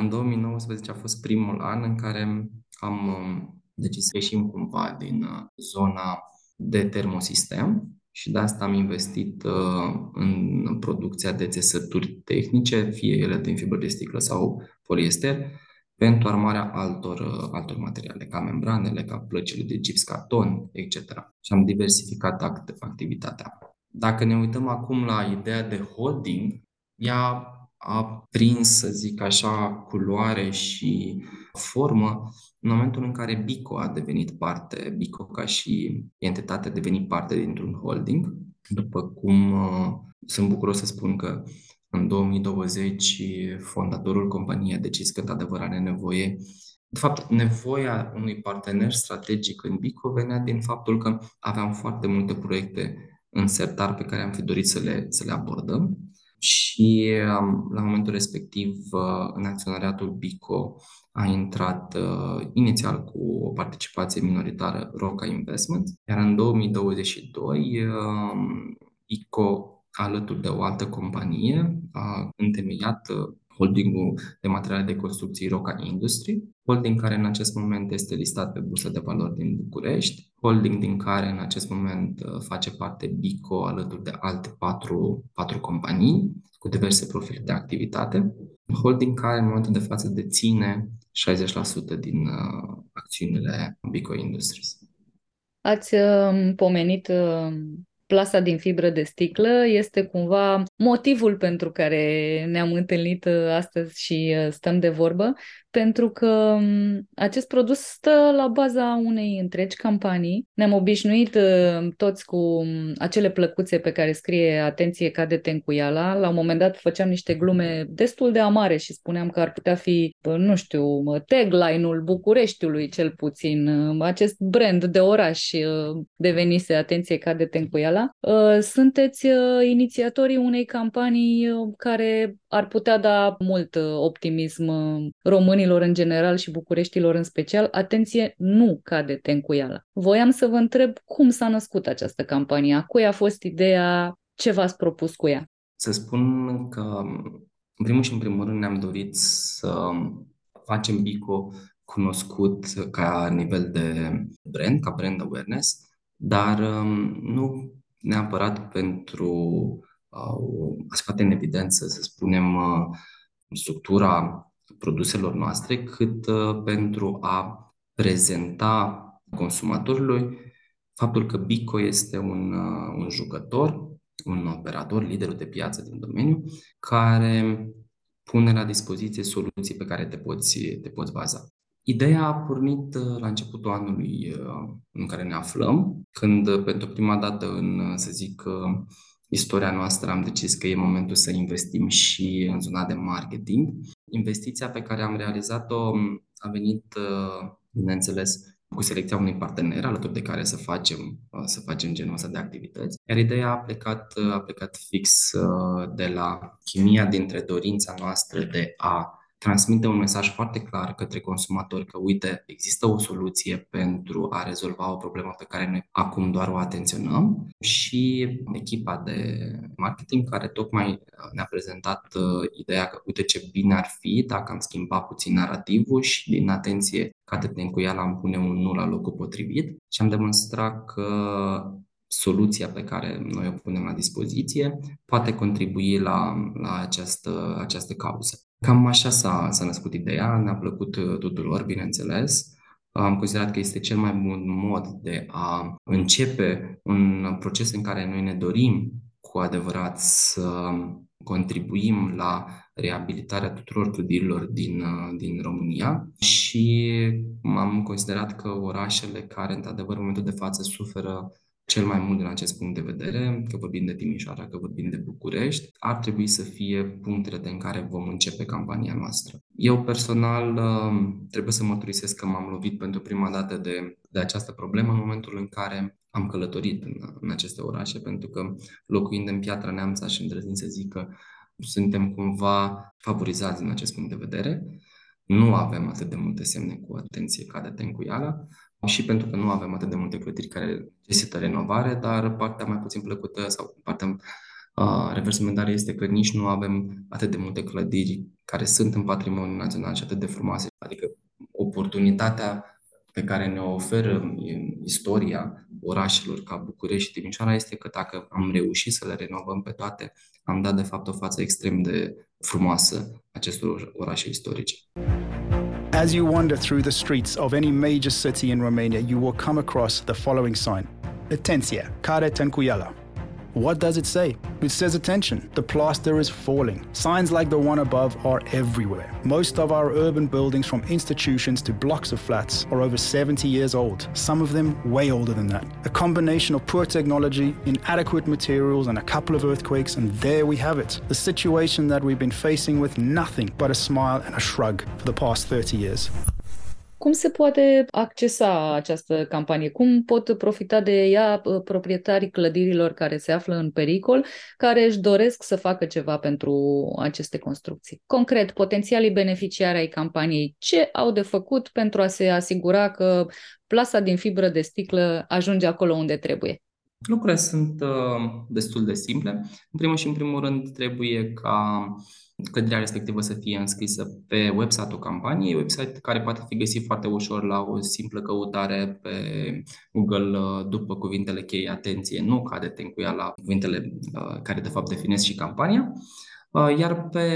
În 2019 a fost primul an în care am um, decis să ieșim cumva din uh, zona de termosistem și de asta am investit uh, în producția de țesături tehnice, fie ele din fibră de sticlă sau poliester, pentru armarea altor, uh, altor materiale, ca membranele, ca plăcile de gips carton, etc. Și am diversificat activitatea. Dacă ne uităm acum la ideea de holding, ea a prins, să zic așa, culoare și formă în momentul în care Bico a devenit parte, Bico ca și entitate a devenit parte dintr-un holding, după cum uh, sunt bucuros să spun că în 2020 fondatorul companiei a decis că într-adevăr are nevoie de fapt, nevoia unui partener strategic în Bico venea din faptul că aveam foarte multe proiecte în sertar pe care am fi dorit să le, să le abordăm. Și la momentul respectiv uh, în acționariatul BICO a intrat uh, inițial cu o participație minoritară Roca Investment, iar în 2022 uh, BICO alături de o altă companie a întemeiat uh, holdingul de materiale de construcții Roca Industry, holding care în acest moment este listat pe bursa de valori din București, holding din care în acest moment uh, face parte BICO alături de alte patru, patru companii cu diverse profile de activitate, holding care în momentul de față deține 60% din uh, acțiunile BICO Industries. Ați uh, pomenit uh, plasa din fibră de sticlă este cumva motivul pentru care ne-am întâlnit uh, astăzi și uh, stăm de vorbă, pentru că um, acest produs stă la baza unei întregi campanii. Ne-am obișnuit uh, toți cu um, acele plăcuțe pe care scrie atenție cade tencuiala. La un moment dat făceam niște glume destul de amare și spuneam că ar putea fi, nu știu, tagline-ul Bucureștiului cel puțin. Acest brand de oraș devenise atenție cade tencuiala. Sunteți inițiatorii unei campanii care ar putea da mult optimism românii românilor în general și bucureștilor în special, atenție, nu cade tencuiala. Voiam să vă întreb cum s-a născut această campanie, a cui a fost ideea, ce v-ați propus cu ea? Să spun că, în primul și în primul rând, ne-am dorit să facem Bico cunoscut ca nivel de brand, ca brand awareness, dar um, nu neapărat pentru uh, a scoate în evidență, să spunem, uh, structura produselor noastre, cât uh, pentru a prezenta consumatorului faptul că Bico este un, uh, un jucător un operator, liderul de piață din domeniu, care pune la dispoziție soluții pe care te poți, te poți baza. Ideea a pornit uh, la începutul anului uh, în care ne aflăm, când uh, pentru prima dată în, să zic, istoria noastră am decis că e momentul să investim și în zona de marketing. Investiția pe care am realizat-o um, a venit, bineînțeles, cu selecția unui partener alături de care să facem, să facem genul ăsta de activități. Iar ideea a plecat, a plecat fix de la chimia dintre dorința noastră de a transmite un mesaj foarte clar către consumatori că, uite, există o soluție pentru a rezolva o problemă pe care noi acum doar o atenționăm și echipa de marketing care tocmai ne-a prezentat uh, ideea că, uite ce bine ar fi dacă am schimbat puțin narativul și din atenție ca de tencuială am pune un nu la locul potrivit și am demonstrat că soluția pe care noi o punem la dispoziție poate contribui la, la această, această cauză. Cam așa s-a, s-a născut ideea, ne-a plăcut uh, tuturor, bineînțeles. Am considerat că este cel mai bun mod de a începe un proces în care noi ne dorim cu adevărat să contribuim la reabilitarea tuturor clădirilor din, uh, din România și am considerat că orașele care, într-adevăr, în momentul de față suferă cel mai mult din acest punct de vedere, că vorbim de Timișoara, că vorbim de București, ar trebui să fie punctele de în care vom începe campania noastră. Eu personal um, trebuie să mărturisesc că m-am lovit pentru prima dată de, de această problemă în momentul în care am călătorit în, în aceste orașe, pentru că locuind în Piatra Neamța și îndrăznind să zic că suntem cumva favorizați din acest punct de vedere. Nu avem atât de multe semne cu atenție ca de tencuiala, și pentru că nu avem atât de multe clădiri care necesită renovare, dar partea mai puțin plăcută sau partea uh, reversumentare este că nici nu avem atât de multe clădiri care sunt în patrimoniul național și atât de frumoase. Adică oportunitatea pe care ne oferă istoria orașelor ca București și Timișoara este că dacă am reușit să le renovăm pe toate, am dat de fapt o față extrem de frumoasă acestor orașe istorice. As you wander through the streets of any major city in Romania, you will come across the following sign Atenția, care Tencuiala. What does it say? It says attention. The plaster is falling. Signs like the one above are everywhere. Most of our urban buildings, from institutions to blocks of flats, are over 70 years old, some of them way older than that. A combination of poor technology, inadequate materials, and a couple of earthquakes, and there we have it. The situation that we've been facing with nothing but a smile and a shrug for the past 30 years. Cum se poate accesa această campanie? Cum pot profita de ea uh, proprietarii clădirilor care se află în pericol, care își doresc să facă ceva pentru aceste construcții? Concret, potențialii beneficiari ai campaniei, ce au de făcut pentru a se asigura că plasa din fibră de sticlă ajunge acolo unde trebuie? Lucrurile sunt uh, destul de simple. În primul și în primul rând trebuie ca clădirea respectivă să fie înscrisă pe website-ul campaniei, website care poate fi găsit foarte ușor la o simplă căutare pe Google uh, după cuvintele cheie atenție, nu cade tencuia la cuvintele uh, care de fapt definesc și campania. Uh, iar pe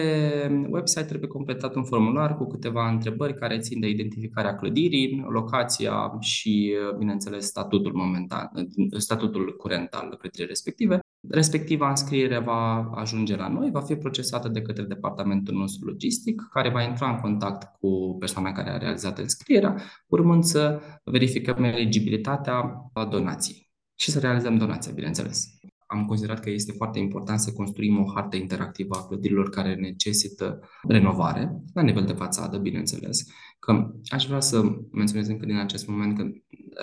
website trebuie completat un formular cu câteva întrebări care țin de identificarea clădirii, locația și, bineînțeles, statutul momentan, statutul curent al clădirii respective. Respectiva înscriere va ajunge la noi, va fi procesată de către departamentul nostru logistic, care va intra în contact cu persoana care a realizat înscrierea, urmând să verificăm eligibilitatea donației și să realizăm donația, bineînțeles. Am considerat că este foarte important să construim o hartă interactivă a clădirilor care necesită renovare, la nivel de fațadă, bineînțeles, că aș vrea să menționez încă din acest moment că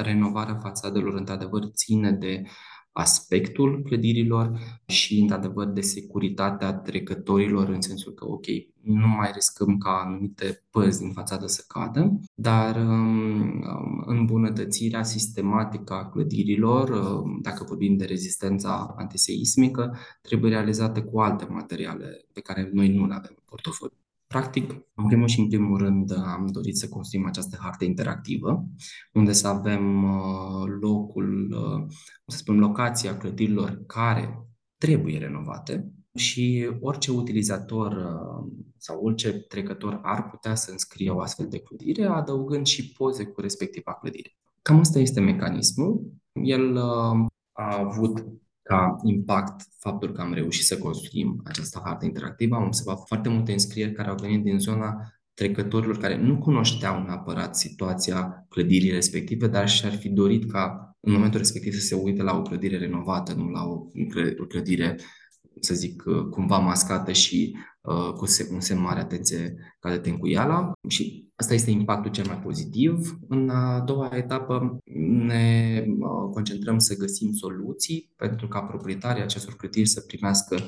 renovarea fațadelor, într-adevăr, ține de aspectul clădirilor și, într-adevăr, de securitatea trecătorilor, în sensul că, ok, nu mai riscăm ca anumite părți din fațadă să cadă, dar um, um, îmbunătățirea sistematică a clădirilor, um, dacă vorbim de rezistența antiseismică, trebuie realizată cu alte materiale pe care noi nu le avem în portofoliu. Practic, în primul și în primul rând, am dorit să construim această hartă interactivă, unde să avem uh, locul, uh, să spunem, locația clădirilor care trebuie renovate și orice utilizator uh, sau orice trecător ar putea să înscrie o astfel de clădire, adăugând și poze cu respectiva clădire. Cam asta este mecanismul. El a avut ca impact faptul că am reușit să construim această hartă interactivă. Am observat foarte multe înscrieri care au venit din zona trecătorilor care nu cunoșteau neapărat situația clădirii respective, dar și-ar fi dorit ca în momentul respectiv să se uite la o clădire renovată, nu la o clădire, să zic, cumva mascată și uh, cu un semn mare atenție ca de tencuiala. Și asta este impactul cel mai pozitiv. În a doua etapă ne uh, concentrăm să găsim soluții pentru ca proprietarii acestor clădiri să primească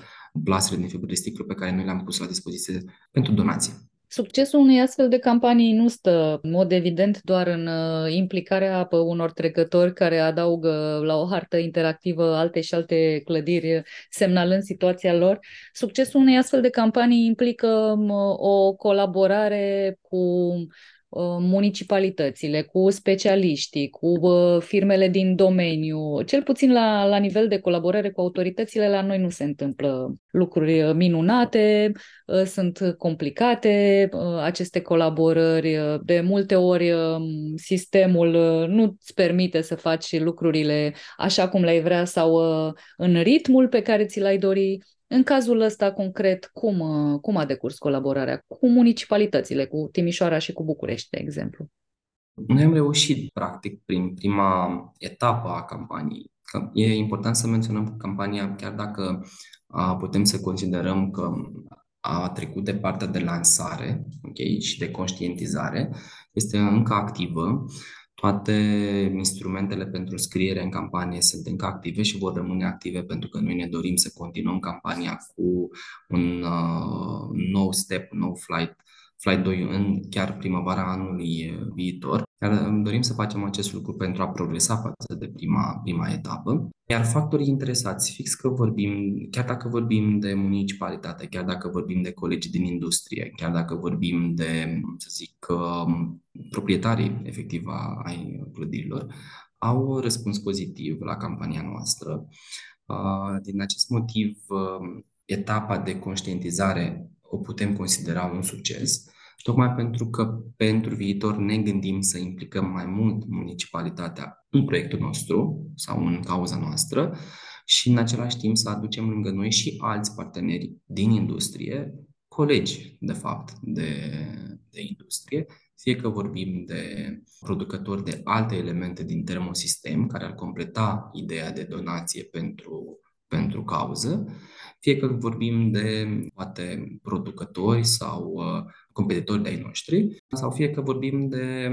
plasele din fibră de sticlu pe care noi le-am pus la dispoziție pentru donații. Succesul unei astfel de campanii nu stă, în mod evident, doar în uh, implicarea pe unor trecători care adaugă la o hartă interactivă alte și alte clădiri, semnalând situația lor. Succesul unei astfel de campanii implică um, o colaborare cu Uh, municipalitățile, cu specialiștii, cu uh, firmele din domeniu. Cel puțin la, la nivel de colaborare cu autoritățile, la noi nu se întâmplă lucruri uh, minunate, sunt complicate aceste colaborări. De multe ori sistemul nu îți permite să faci lucrurile așa cum le-ai vrea sau în ritmul pe care ți l-ai dori. În cazul ăsta concret, cum, uh, cum a decurs colaborarea cu municipalitățile, cu Timișoara și cu București, de exemplu? Noi am reușit, practic, prin prima etapă a campaniei. Că e important să menționăm campania, chiar dacă putem să considerăm că a trecut de partea de lansare okay, și de conștientizare, este încă activă. Toate instrumentele pentru scriere în campanie sunt încă active și vor rămâne active pentru că noi ne dorim să continuăm campania cu un uh, nou step, un nou flight, flight 2 în chiar primăvara anului viitor. Iar dorim să facem acest lucru pentru a progresa față de prima, prima etapă. Iar factorii interesați, fix că vorbim, chiar dacă vorbim de municipalitate, chiar dacă vorbim de colegi din industrie, chiar dacă vorbim de, să zic, um, proprietarii efectiv ai clădirilor, au răspuns pozitiv la campania noastră. Uh, din acest motiv, um, etapa de conștientizare o putem considera un succes tocmai pentru că pentru viitor ne gândim să implicăm mai mult municipalitatea în proiectul nostru sau în cauza noastră și în același timp să aducem lângă noi și alți parteneri din industrie, colegi, de fapt, de, de industrie, fie că vorbim de producători de alte elemente din termosistem care ar completa ideea de donație pentru, pentru cauză, fie că vorbim de poate producători sau uh, competitori de ai noștri, sau fie că vorbim de,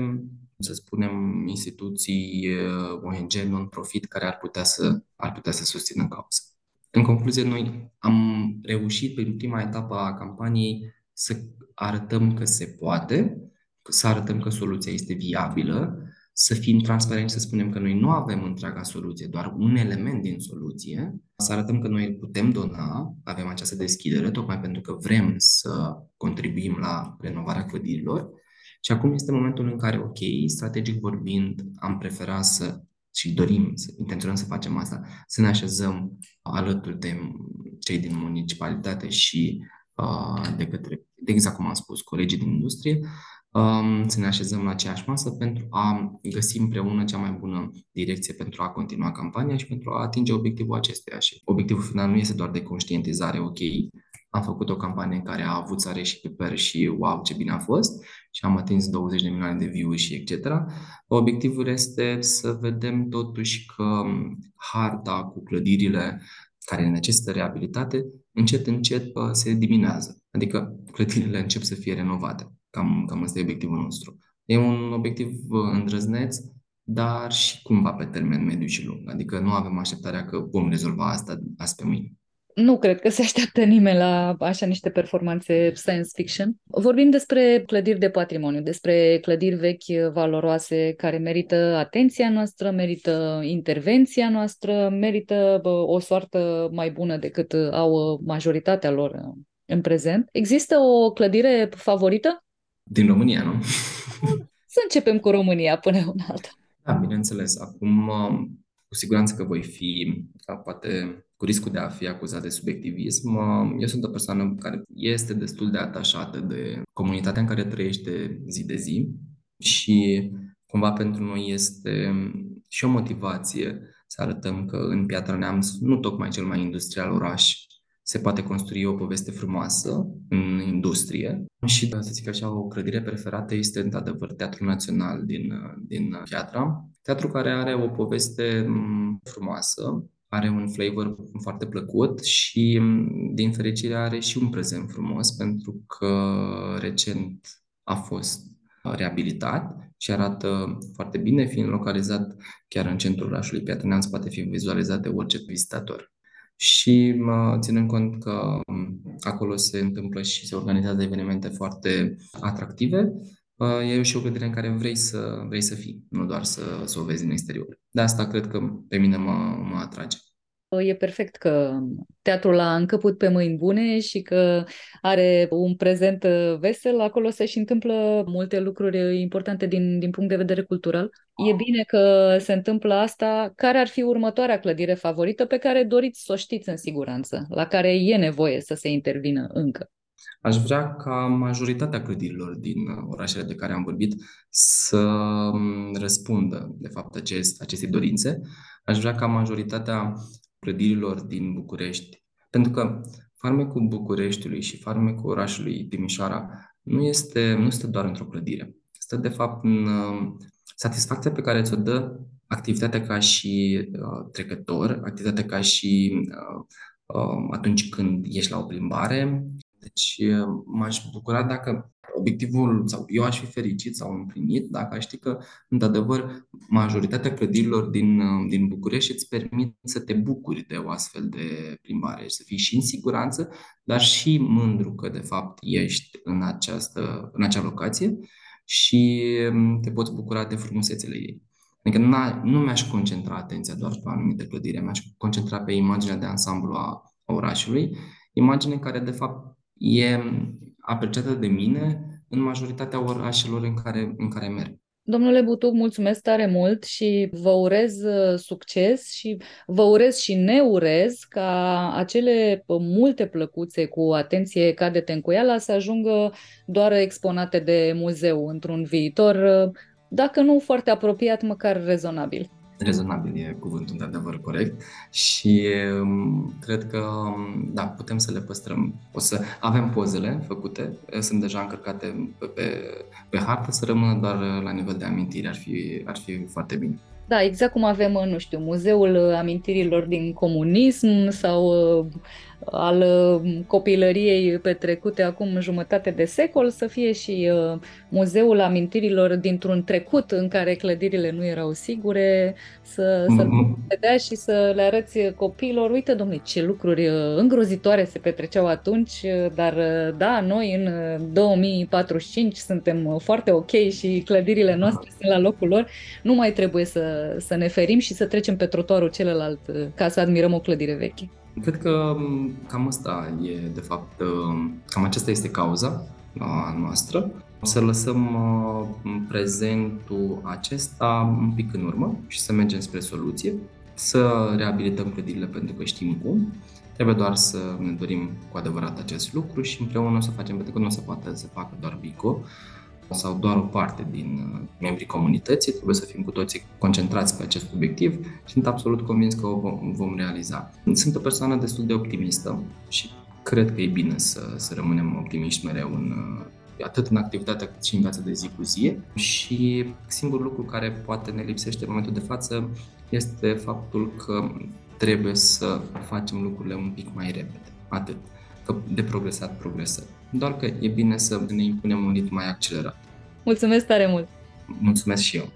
să spunem, instituții uh, ONG non-profit care ar putea să, ar putea să susțină cauza. În concluzie, noi am reușit prin prima etapă a campaniei să arătăm că se poate, să arătăm că soluția este viabilă, să fim transparenți, să spunem că noi nu avem întreaga soluție, doar un element din soluție, să arătăm că noi putem dona, avem această deschidere, tocmai pentru că vrem să contribuim la renovarea clădirilor. Și acum este momentul în care, ok, strategic vorbind, am preferat să și dorim, să intenționăm să facem asta, să ne așezăm alături de cei din municipalitate și uh, de către, de exact cum am spus, colegii din industrie, um, să ne așezăm la aceeași masă pentru a găsi împreună cea mai bună direcție pentru a continua campania și pentru a atinge obiectivul acesteia. Și obiectivul final nu este doar de conștientizare, ok, am făcut o campanie în care a avut sare și piper și wow, ce bine a fost și am atins 20 de milioane de view și etc. Obiectivul este să vedem totuși că harta cu clădirile care necesită reabilitate, încet, încet se diminuează. Adică clădirile încep să fie renovate. Cam, cam ăsta e obiectivul nostru. E un obiectiv îndrăzneț, dar și cumva pe termen mediu și lung. Adică nu avem așteptarea că vom rezolva asta azi pe mâine. Nu cred că se așteaptă nimeni la așa niște performanțe science fiction. Vorbim despre clădiri de patrimoniu, despre clădiri vechi valoroase care merită atenția noastră, merită intervenția noastră, merită o soartă mai bună decât au majoritatea lor în prezent. Există o clădire favorită? Din România, nu? Să începem cu România până una alta. Da, bineînțeles. Acum, cu siguranță că voi fi, da, poate cu riscul de a fi acuzat de subiectivism, eu sunt o persoană care este destul de atașată de comunitatea în care trăiește zi de zi și cumva pentru noi este și o motivație să arătăm că în Piatra Neamț, nu tocmai cel mai industrial oraș, se poate construi o poveste frumoasă în industrie. Și, să zic așa, o clădire preferată este, într-adevăr, Teatrul Național din, din Piatra. Teatru care are o poveste frumoasă, are un flavor foarte plăcut și, din fericire, are și un prezent frumos, pentru că recent a fost reabilitat și arată foarte bine, fiind localizat chiar în centrul orașului Piatra Neamț, poate fi vizualizat de orice vizitator și ținând cont că acolo se întâmplă și se organizează evenimente foarte atractive, e și o clădire în care vrei să, vrei să fii, nu doar să, să o vezi în exterior. De asta cred că pe mine mă, mă atrage. E perfect că teatrul a încăput pe mâini bune și că are un prezent vesel. Acolo se și întâmplă multe lucruri importante din, din punct de vedere cultural. E bine că se întâmplă asta. Care ar fi următoarea clădire favorită pe care doriți să o știți în siguranță, la care e nevoie să se intervină încă? Aș vrea ca majoritatea clădirilor din orașele de care am vorbit să răspundă, de fapt, acest, acestei dorințe. Aș vrea ca majoritatea clădirilor din București. Pentru că farmecul Bucureștiului și farmecul orașului Timișoara nu este, nu este doar într-o clădire. Este de fapt în uh, satisfacția pe care ți-o dă activitatea ca și uh, trecător, activitatea ca și uh, uh, atunci când ești la o plimbare. Deci uh, m-aș bucura dacă obiectivul, sau eu aș fi fericit sau împlinit dacă aș ști că, într-adevăr, majoritatea clădirilor din, din București îți permit să te bucuri de o astfel de plimbare, să fii și în siguranță, dar și mândru că, de fapt, ești în, această, în acea locație și mm, te poți bucura de frumusețele ei. Adică nu mi-aș concentra atenția doar pe anumite clădiri, mi-aș concentra pe imaginea de ansamblu a, a orașului, imagine care, de fapt, e apreciată de mine în majoritatea orașelor în care, în care merg. Domnule Butuc, mulțumesc tare mult și vă urez uh, succes și vă urez și ne urez ca acele multe plăcuțe cu atenție ca de tencuiala să ajungă doar exponate de muzeu într-un viitor, uh, dacă nu foarte apropiat, măcar rezonabil rezonabil e cuvântul de adevăr corect și um, cred că um, da, putem să le păstrăm. O să avem pozele făcute, sunt deja încărcate pe, pe, pe hartă, să rămână doar la nivel de amintire, ar fi, ar fi foarte bine. Da, exact cum avem, nu știu, Muzeul Amintirilor din Comunism sau uh, al uh, copilăriei petrecute acum jumătate de secol, să fie și uh, Muzeul Amintirilor dintr-un trecut în care clădirile nu erau sigure, să, să mm-hmm. vedea și să le arăți copiilor, uite domnule, ce lucruri îngrozitoare se petreceau atunci, dar da, noi în 2045 suntem foarte ok și clădirile noastre sunt la locul lor, nu mai trebuie să, să ne ferim și să trecem pe trotuarul celălalt ca să admirăm o clădire veche. Cred că cam asta e, de fapt, cam aceasta este cauza noastră. Să lăsăm prezentul acesta un pic în urmă și să mergem spre soluție, să reabilităm clădirile pentru că știm cum. Trebuie doar să ne dorim cu adevărat acest lucru și împreună o să facem, pentru că nu se poate să facă doar Bico, sau doar o parte din uh, membrii comunității, trebuie să fim cu toții concentrați pe acest obiectiv și sunt absolut convins că o vom realiza. Sunt o persoană destul de optimistă și cred că e bine să, să rămânem optimiști mereu în, uh, atât în activitatea cât și în viața de zi cu zi și singurul lucru care poate ne lipsește în momentul de față este faptul că trebuie să facem lucrurile un pic mai repede. Atât. Că de progresat progresăm doar că e bine să ne impunem un ritm mai accelerat. Mulțumesc tare mult! Mulțumesc și eu!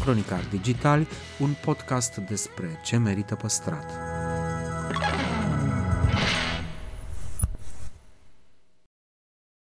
Cronicar Digital, un podcast despre ce merită păstrat.